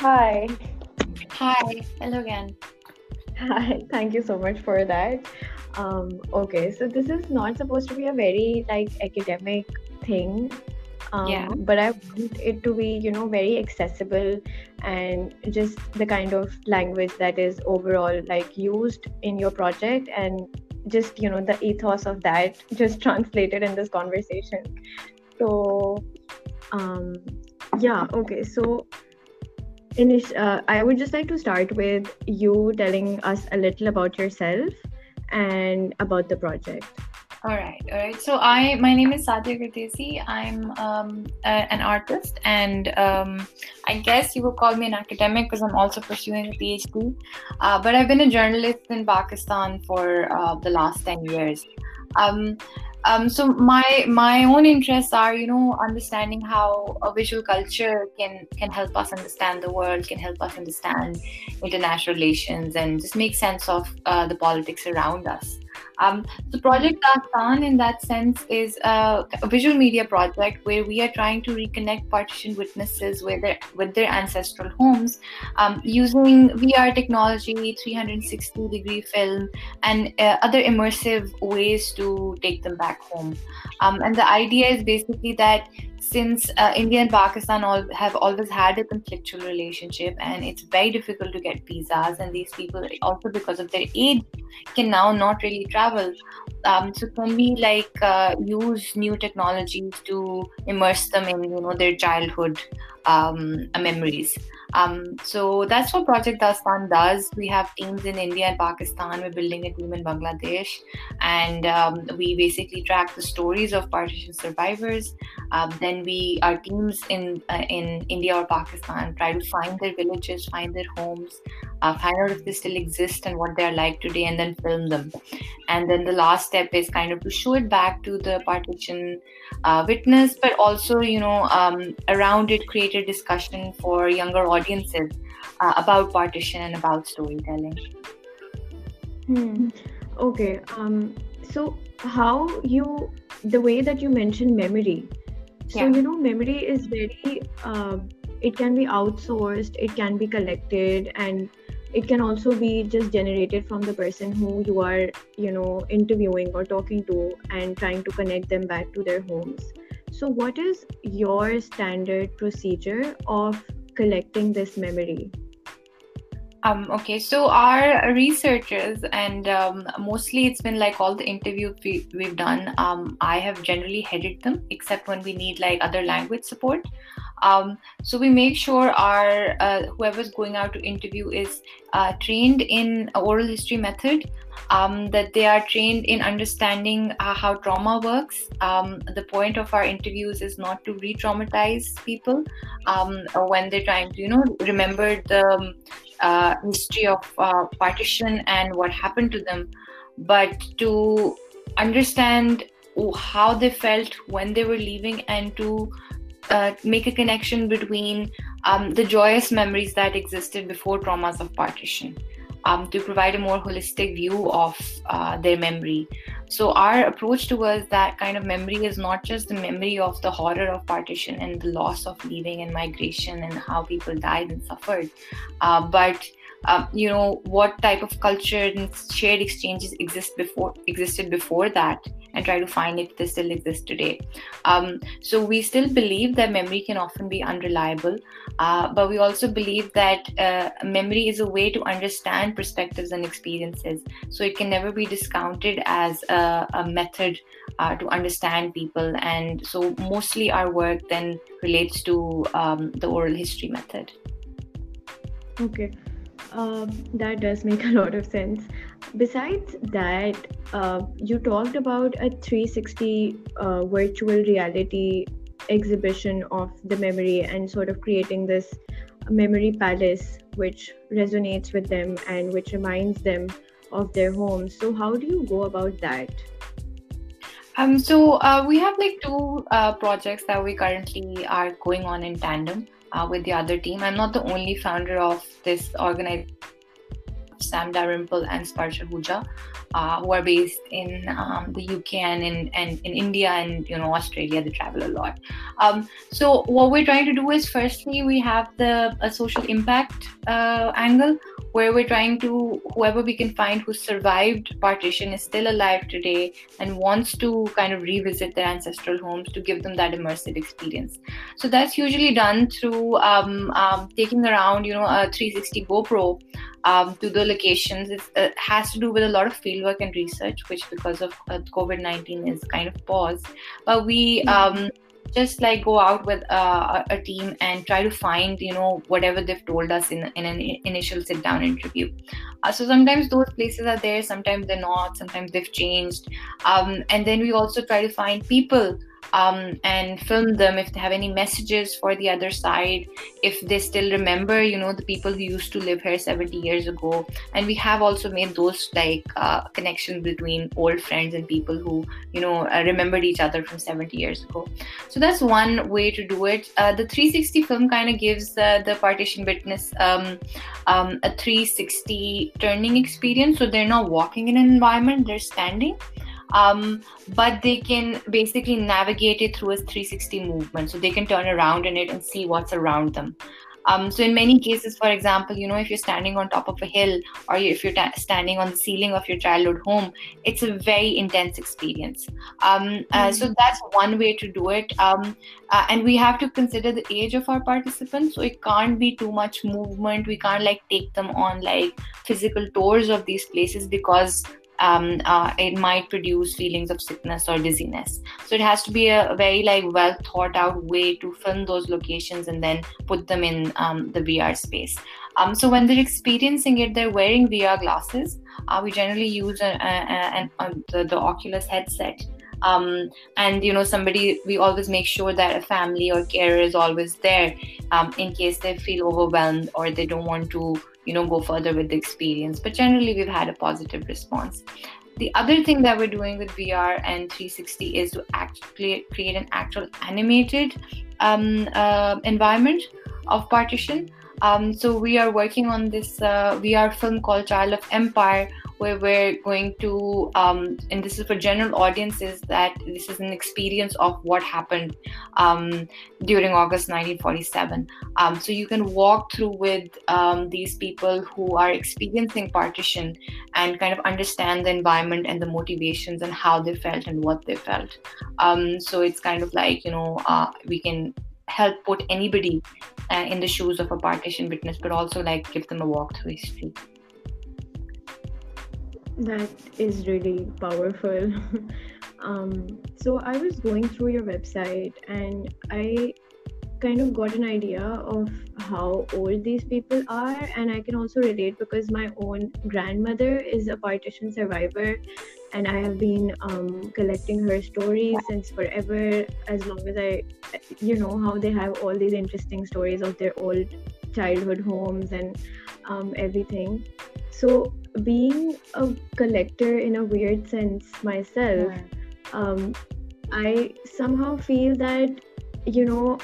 Hi. Hi. Hello again. Hi. Thank you so much for that. Um, okay, so this is not supposed to be a very like academic thing. Um, Yeah. but I want it to be, you know, very accessible and just the kind of language that is overall like used in your project and just, you know, the ethos of that just translated in this conversation. So, um, yeah, okay. So Inish, uh, I would just like to start with you telling us a little about yourself and about the project. All right. All right. So I, my name is Saadia Gardezi. I'm um, a, an artist, and um, I guess you would call me an academic because I'm also pursuing a PhD. Uh, but I've been a journalist in Pakistan for uh, the last ten years. Um, um, so my my own interests are you know understanding how a visual culture can can help us understand the world can help us understand international relations and just make sense of uh, the politics around us um, the project Dastan, in that sense, is a, a, visual media project where we are trying to reconnect partition witnesses with their with their ancestral homes um, using VR technology, 360 degree film, and uh, other immersive ways to take them back home. Um, and the idea is basically that since uh, India and Pakistan all have always had a conflictual relationship, and it's very difficult to get visas, and these people also because of their age can now not really travel. Um, so can we like uh, use new technologies to immerse them in you know their childhood um, memories? Um, so that's what Project Dastan does. We have teams in India and Pakistan. We're building a team in Bangladesh, and um, we basically track the stories of partition survivors. Um, then we, our teams in uh, in India or Pakistan, try to find their villages, find their homes, uh, find out if they still exist and what they're like today, and then film them. And then the last step is kind of to show it back to the partition uh, witness, but also you know um, around it create a discussion for younger audiences uh, about partition and about storytelling. Hmm. Okay. Um. So how you the way that you mentioned memory. So Yeah. you know memory is very. Uh, it can be outsourced. It can be collected, and it can also be just generated from the person who you are you know interviewing or talking to and trying to connect them back to their homes. So what is your standard procedure of collecting this memory? Um, okay, so our researchers, and um, mostly it's been like all the interviews we, we've done, um, I have generally headed them, except when we need like other language support. Um, so we make sure our uh, whoever's going out to interview is uh, trained in oral history method, um, that they are trained in understanding uh, how trauma works. Um, the point of our interviews is not to re-traumatize people um, when they're trying to, you know, remember the uh, history of uh, partition and what happened to them, but to understand how they felt when they were leaving and to uh, make a connection between um, the joyous memories that existed before traumas of partition um, to provide a more holistic view of uh, their memory. So, our approach towards that kind of memory is not just the memory of the horror of partition and the loss of leaving and migration and how people died and suffered, uh, but um, you know what type of culture and shared exchanges exist before existed before that and try to find if they still exist today. Um, so we still believe that memory can often be unreliable uh, but we also believe that uh, memory is a way to understand perspectives and experiences. So it can never be discounted as a, a method uh, to understand people. And so mostly our work then relates to um, the oral history method. Okay. Um, that does make a lot of sense. Besides that, uh, you talked about a 360 uh, virtual reality exhibition of the memory and sort of creating this memory palace which resonates with them and which reminds them of their homes. So, how do you go about that? Um, so uh, we have like two uh, projects that we currently are going on in tandem uh, with the other team. I'm not the only founder of this organization Sam Dalrymple and Sparsh Ahuja, uh, who are based in um, the UK and in, and in India and you know Australia. They travel a lot. Um, so what we're trying to do is firstly we have the a social impact uh, angle where we're trying to whoever we can find who survived partition is still alive today and wants to kind of revisit their ancestral homes to give them that immersive experience. So that's usually done through um, um, taking around you know a 360 gopro um, to the locations. It uh, has to do with a lot of fieldwork and research which because of uh, covid-19 is kind of paused. But we um, just like go out with uh, a team and try to find you know whatever they've told us in, in an initial sit down interview. Uh, so sometimes those places are there sometimes they're not sometimes they've changed. Um, and then we also try to find people um, and film them if they have any messages for the other side if they still remember you know the people who used to live here 70 years ago. And we have also made those like uh, connections between old friends and people who you know uh, remembered each other from 70 years ago. So that's one way to do it. Uh, the 360 film kind of gives the partition witness um, um, a 360 turning experience. So they're not walking in an environment they're standing um, but they can basically navigate it through a 360 movement. So they can turn around in it and see what's around them. Um, so in many cases, for example, you know, if you're standing on top of a hill or if you're ta- standing on the ceiling of your childhood home, it's a very intense experience. Um, uh, so mm-hmm. that's one way to do it. Um, uh, and we have to consider the age of our participants. So it can't be too much movement. We can't like take them on like physical tours of these places because um, uh, it might produce feelings of sickness or dizziness. So it has to be a, very like well thought out way to film those locations and then put them in um, the VR space. Um, so when they're experiencing it, they're wearing VR glasses. Uh, we generally use a, a, a, the, the Oculus headset um, and you know somebody we always make sure that a family or carer is always there um, in case they feel overwhelmed or they don't want to you know go further with the experience but generally we've had a positive response the other thing that we're doing with VR and 360 is to actually create an actual animated um, uh, environment of partition. Um, so we are working on this uh, VR film called Child of Empire, where we're going to um, and this is for general audiences that this is an experience of what happened um, during august 1947 um, so you can walk through with um, these people who are experiencing partition and kind of understand the environment and the motivations and how they felt and what they felt. Um, so it's kind of like you know uh, we can help put anybody uh, in the shoes of a partition witness but also like give them a walk through history that is really powerful. um, so I was going through your website and I kind of got an idea of how old these people are and i can also relate because my own grandmother is a partition survivor and i have been um, collecting her stories since forever as long as i you know how they have all these interesting stories of their old childhood homes and um, everything so being a collector in a weird sense myself um, i somehow feel that you know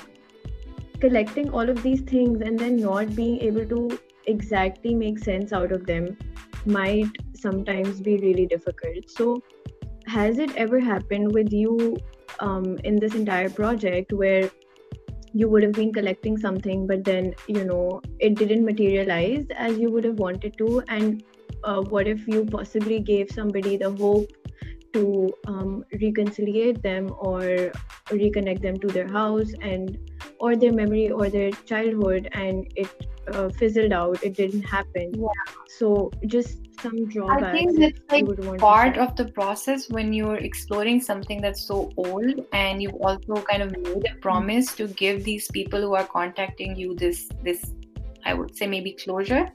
collecting all of these things and then not being able to exactly make sense out of them might sometimes be really difficult. So has it ever happened with you um, in this entire project where you would have been collecting something but then you know it didn't materialize as you would have wanted to? And uh, what if you possibly gave somebody the hope to um, reconciliate them or reconnect them to their house and or their memory or their childhood and it uh, fizzled out it didn't happen? Yeah. so just some drawbacks i think that's like part of the process when you're exploring something that's so old and you've also kind of made a promise to give these people who are contacting you this this i would say maybe closure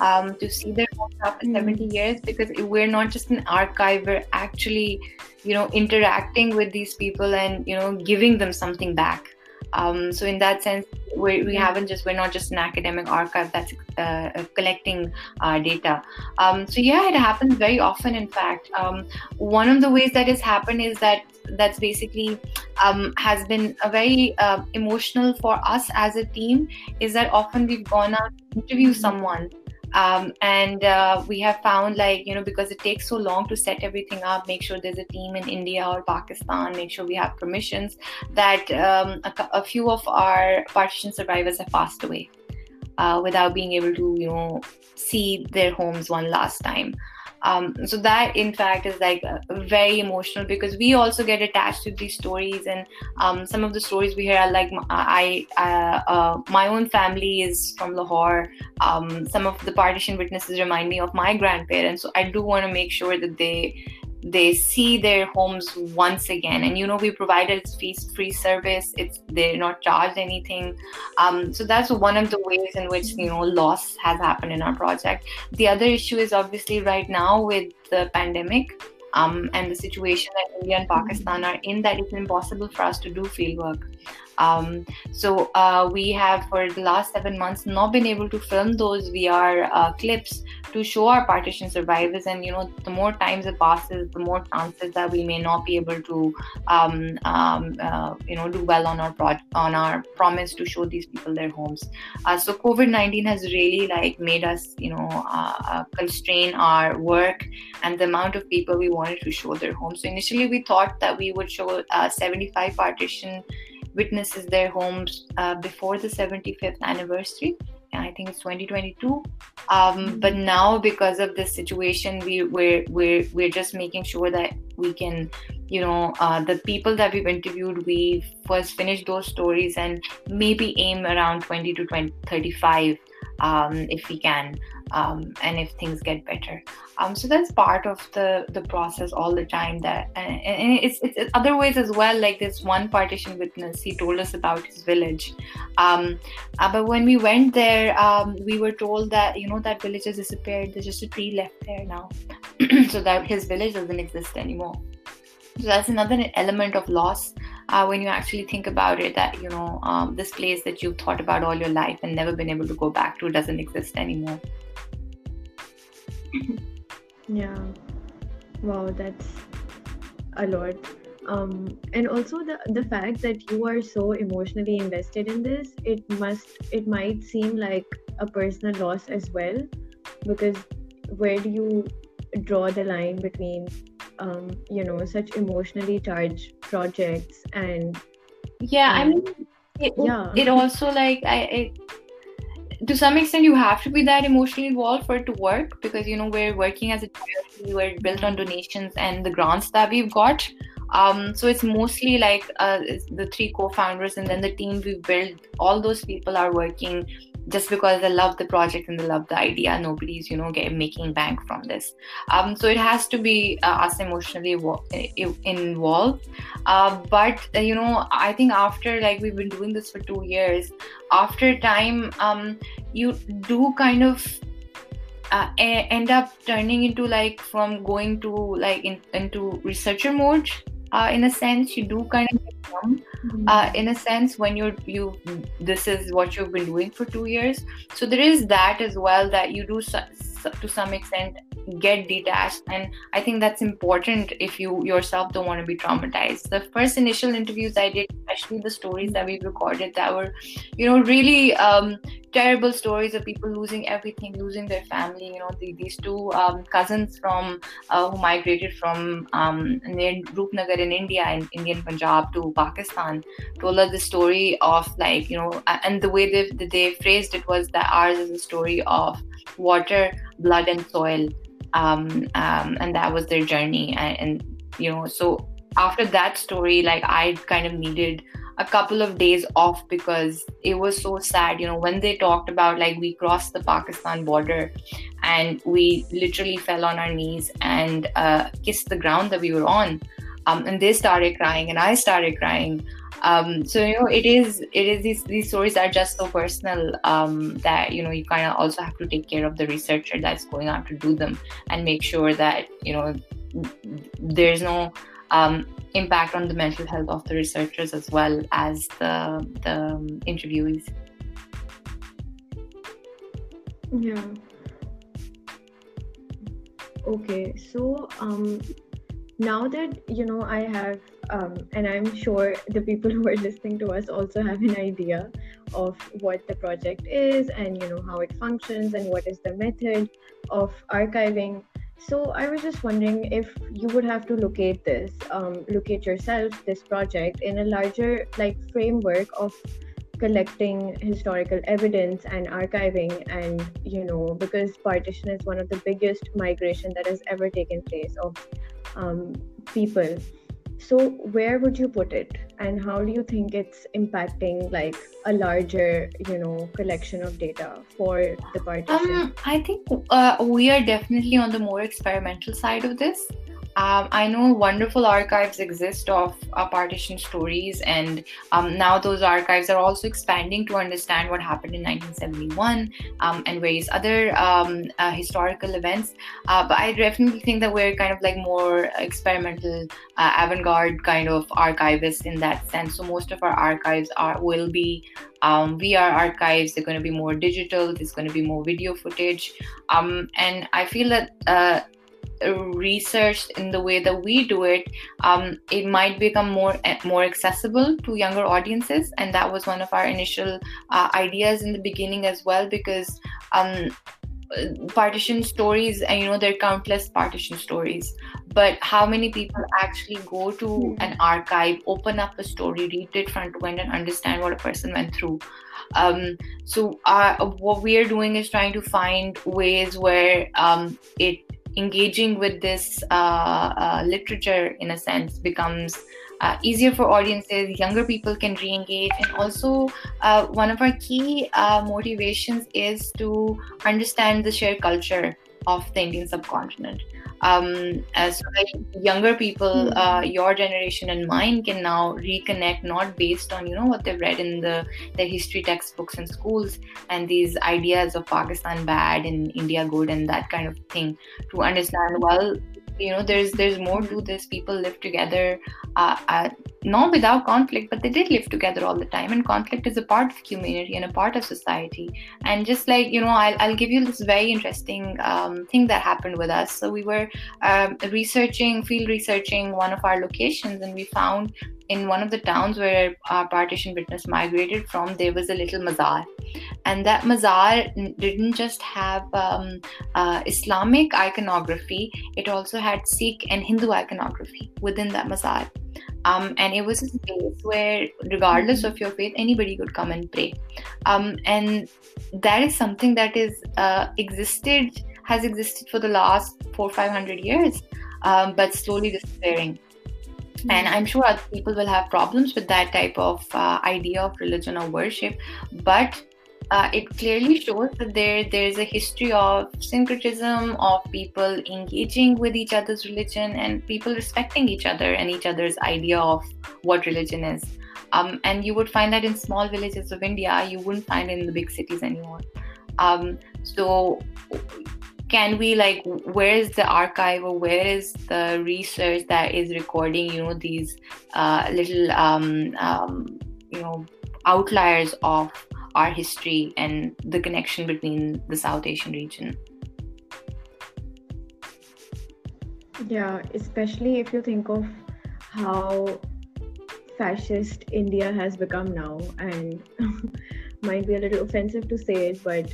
um, to see their homes after mm. 70 years because we're not just an archive we're actually you know interacting with these people and you know giving them something back um, so in that sense we, we haven't just we're not just an academic archive that's uh, uh, collecting uh, data. Um, so yeah it happens very often in fact. Um, one of the ways that has happened is that that's basically um, has been a very uh, emotional for us as a team is that often we've gone out to interview someone um, and uh, we have found like you know because it takes so long to set everything up make sure there's a team in india or pakistan make sure we have permissions that um, a, a, few of our partition survivors have passed away uh, without being able to you know see their homes one last time um, so that in fact is like uh, very emotional because we also get attached to these stories and um, some of the stories we hear are like i uh, uh, my own family is from lahore. Um, some of the partition witnesses remind me of my grandparents. So i do want to make sure that they they see their homes once again. And you know we provided fee-free service. It's they're not charged anything. Um, so that's one of the ways in which you know loss has happened in our project. The other issue is obviously right now with the pandemic um, and the situation that India and Pakistan are in, that it's impossible for us to do field work. Um, so uh, we have for the last seven months not been able to film those VR uh, clips to show our partition survivors. And you know, the more times it passes, the more chances that we may not be able to, um, um, uh, you know, do well on our project, on our promise to show these people their homes. Uh, so COVID nineteen has really like made us, you know, uh, uh, constrain our work and the amount of people we wanted to show their homes. So initially, we thought that we would show 75 partition witnesses their homes uh, before the 75th anniversary. I think it's 2022. Um, but now, because of this situation, we, we're we're we're just making sure that we can, you know, uh, the people that we've interviewed, we first finish those stories and maybe aim around 20 to 20, 35 um, if we can um, and if things get better. Um, so that's part of the the process all the time that and, and it's, it's other ways as well like this one partition witness he told us about his village. Um, uh, but when we went there um, we were told that you know that village has disappeared there's just a tree left there now. So that his village doesn't exist anymore. So that's another element of loss uh, when you actually think about it that you know um, this place that you've thought about all your life and never been able to go back to doesn't exist anymore. Yeah. Wow that's a lot. Um, and also the the fact that you are so emotionally invested in this it must it might seem like a personal loss as well because where do you draw the line between um, you know such emotionally charged projects and yeah um, i mean it, yeah. it also like i it, to some extent you have to be that emotionally involved for it to work because you know we're working as a charity we're built on donations and the grants that we've got. Um, so it's mostly like uh, the three co-founders and then the team we've built all those people are working just because they love the project and they love the idea nobody's you know making bank from this. Um, so it has to be uh, us emotionally involved. Uh, but uh, you know i think after like we've been doing this for two years after time um, you do kind of uh, end up turning into like from going to like in, into researcher mode uh, in a sense you do kind of mm-hmm. uh, in a sense when you're you this is what you've been doing for two years so there is that as well that you do to some extent get detached. And i think that's important if you yourself don't want to be traumatized. The first initial interviews i did especially the stories that we recorded that were you know really um, terrible stories of people losing everything losing their family you know the, these two um, cousins from uh, who migrated from um, near Roopnagar in india in indian punjab to pakistan told us the story of like you know and the way they, they phrased it was that ours is a story of water blood and soil um, um, and that was their journey. And, and you know so after that story like i kind of needed a couple of days off because it was so sad. You know when they talked about like we crossed the pakistan border and we literally fell on our knees and uh, kissed the ground that we were on um, and they started crying and i started crying um, so you know it is it is these these stories are just so personal um, that you know you kind of also have to take care of the researcher that's going out to do them and make sure that you know there's no um, impact on the mental health of the researchers as well as the the interviewees. Yeah. Okay so um now that you know i have um, and i'm sure the people who are listening to us also have an idea of what the project is and you know how it functions and what is the method of archiving. So i was just wondering if you would have to locate this um, locate yourself this project in a larger like framework of collecting historical evidence and archiving and you know because partition is one of the biggest migration that has ever taken place of um, people. So where would you put it? And how do you think it's impacting like a larger you know collection of data for the partition? Um, i think uh, we are definitely on the more experimental side of this um, I know wonderful archives exist of uh, partition stories, and um, now those archives are also expanding to understand what happened in 1971 um, and various other um, uh, historical events. Uh, but I definitely think that we're kind of like more experimental, uh, avant-garde kind of archivists in that sense. So most of our archives are will be um, VR archives. They're going to be more digital. There's going to be more video footage, um, and I feel that uh, researched in the way that we do it, um, it might become more more accessible to younger audiences, and that was one of our initial uh, ideas in the beginning as well, because. Um, partition stories and you know there are countless partition stories but how many people actually go to hmm. an archive open up a story read it front to end and understand what a person went through um, so uh, what we are doing is trying to find ways where um, it engaging with this uh, uh, literature in a sense becomes uh, easier for audiences younger people can re-engage and also uh, one of our key uh, motivations is to understand the shared culture of the indian subcontinent um, as like younger people, hmm. uh, your generation and mine can now reconnect not based on you know what they've read in the their history textbooks in schools and these ideas of Pakistan bad and India good and that kind of thing to understand well you know there's there's more to this. People live together uh, uh, not without conflict but they did live together all the time. And conflict is a part of community and a part of society. And just like you know i'll, I'll give you this very interesting um, thing that happened with us. So we were um, researching field researching one of our locations and we found in one of the towns where our partition witness migrated from, there was a little mazar. And that mazar didn't just have um, uh, Islamic iconography, it also had Sikh and Hindu iconography within that mazar. Um, and it was a space where, regardless of your faith, anybody could come and pray. Um, and that is something that is uh, existed, has existed for the last four, five hundred years, um, but slowly disappearing and i'm sure other people will have problems with that type of uh, idea of religion or worship but uh, it clearly shows that there there's a history of syncretism of people engaging with each other's religion and people respecting each other and each other's idea of what religion is. Um, and you would find that in small villages of india you wouldn't find in the big cities anymore. Um, so can we like where is the archive or where is the research that is recording you know these uh, little um, um, you know outliers of our history and the connection between the south asian region? Yeah especially if you think of how fascist india has become now and might be a little offensive to say it but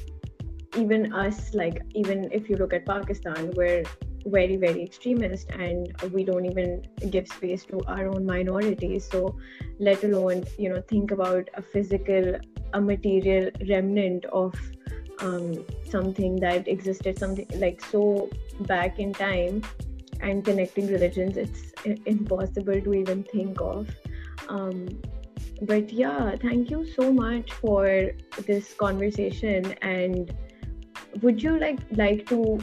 even us like even if you look at pakistan we're very very extremist and we don't even give space to our own minorities. So let alone you know think about a physical a material remnant of um, something that existed something like so back in time and connecting religions it's impossible to even think of. Um, but yeah thank you so much for this conversation and would you like like to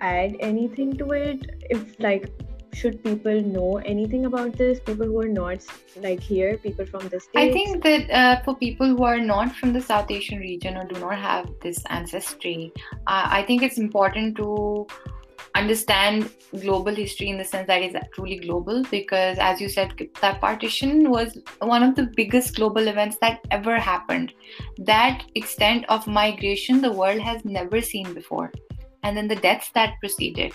add anything to it? If like should people know anything about this? People who are not like here people from the states? i think that uh, for people who are not from the south asian region or do not have this ancestry uh, i think it's important to understand global history in the sense that it's truly global because as you said that partition was one of the biggest global events that ever happened. That extent of migration the world has never seen before. And then the deaths that preceded.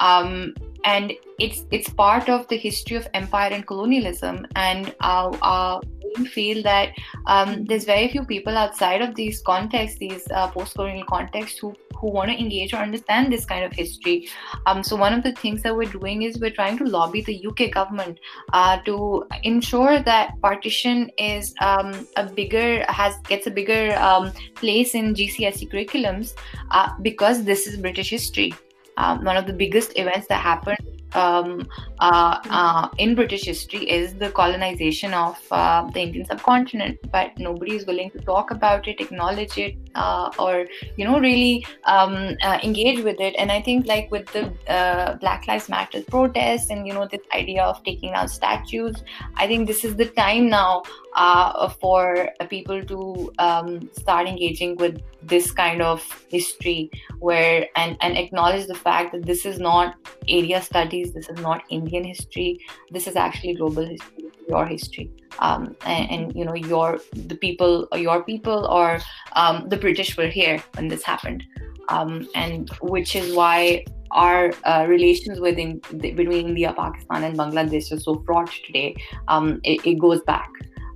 Um, and it's it's part of the history of empire and colonialism. And uh, uh, feel that um, there's very few people outside of these contexts these uh, post-colonial contexts who who want to engage or understand this kind of history. Um, so one of the things that we're doing is we're trying to lobby the UK government uh, to ensure that partition is um, a bigger has gets a bigger um, place in GCSE curriculums uh, because this is British history. Um, one of the biggest events that happened um, uh, uh, in British history is the colonization of uh, the Indian subcontinent, but nobody is willing to talk about it, acknowledge it, uh, or you know really um, uh, engage with it. And I think like with the uh, Black Lives Matter protests and you know this idea of taking down statues, I think this is the time now uh, for people to um, start engaging with this kind of history where and, and acknowledge the fact that this is not area studies this is not indian history this is actually global history your history um, and, and, you know your the people your people or um, the british were here when this happened um, and which is why our uh, relations within between India, Pakistan, and Bangladesh are so fraught today. Um, it, it, goes back.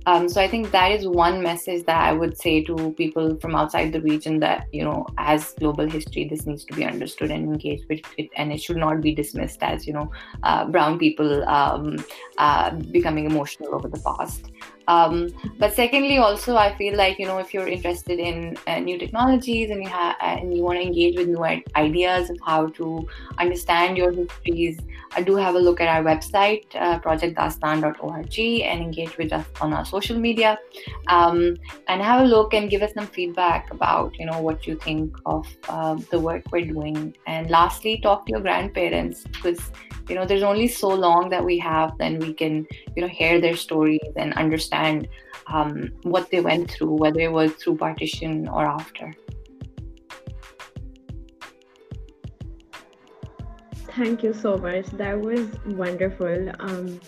Um, so I think that is one message that I would say to people from outside the region that you know, as global history, this needs to be understood and engaged with it, and it should not be dismissed as you know, uh, brown people um, uh, becoming emotional over the past. Um, but secondly, also I feel like you know if you're interested in uh, new technologies and you have and you want to engage with new ideas of how to understand your histories, I do have a look at our website uh, projectdastan.org and engage with us on our social media um, and have a look and give us some feedback about you know what you think of uh, the work we're doing. And lastly, talk to your grandparents because you know there's only so long that we have then we can you know hear their stories and understand um, what they went through whether it was through partition or after. Thank you so much. That was wonderful. Um,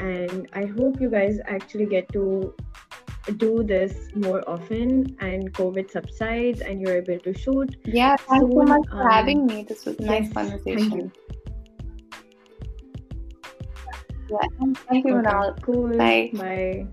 and i hope you guys actually get to do this more often and covid subsides and you're able to shoot yeah thanks soon. so much for um, having me. This was a nice yes, conversation Yeah. Thank you, okay, Cool. Bye. Bye.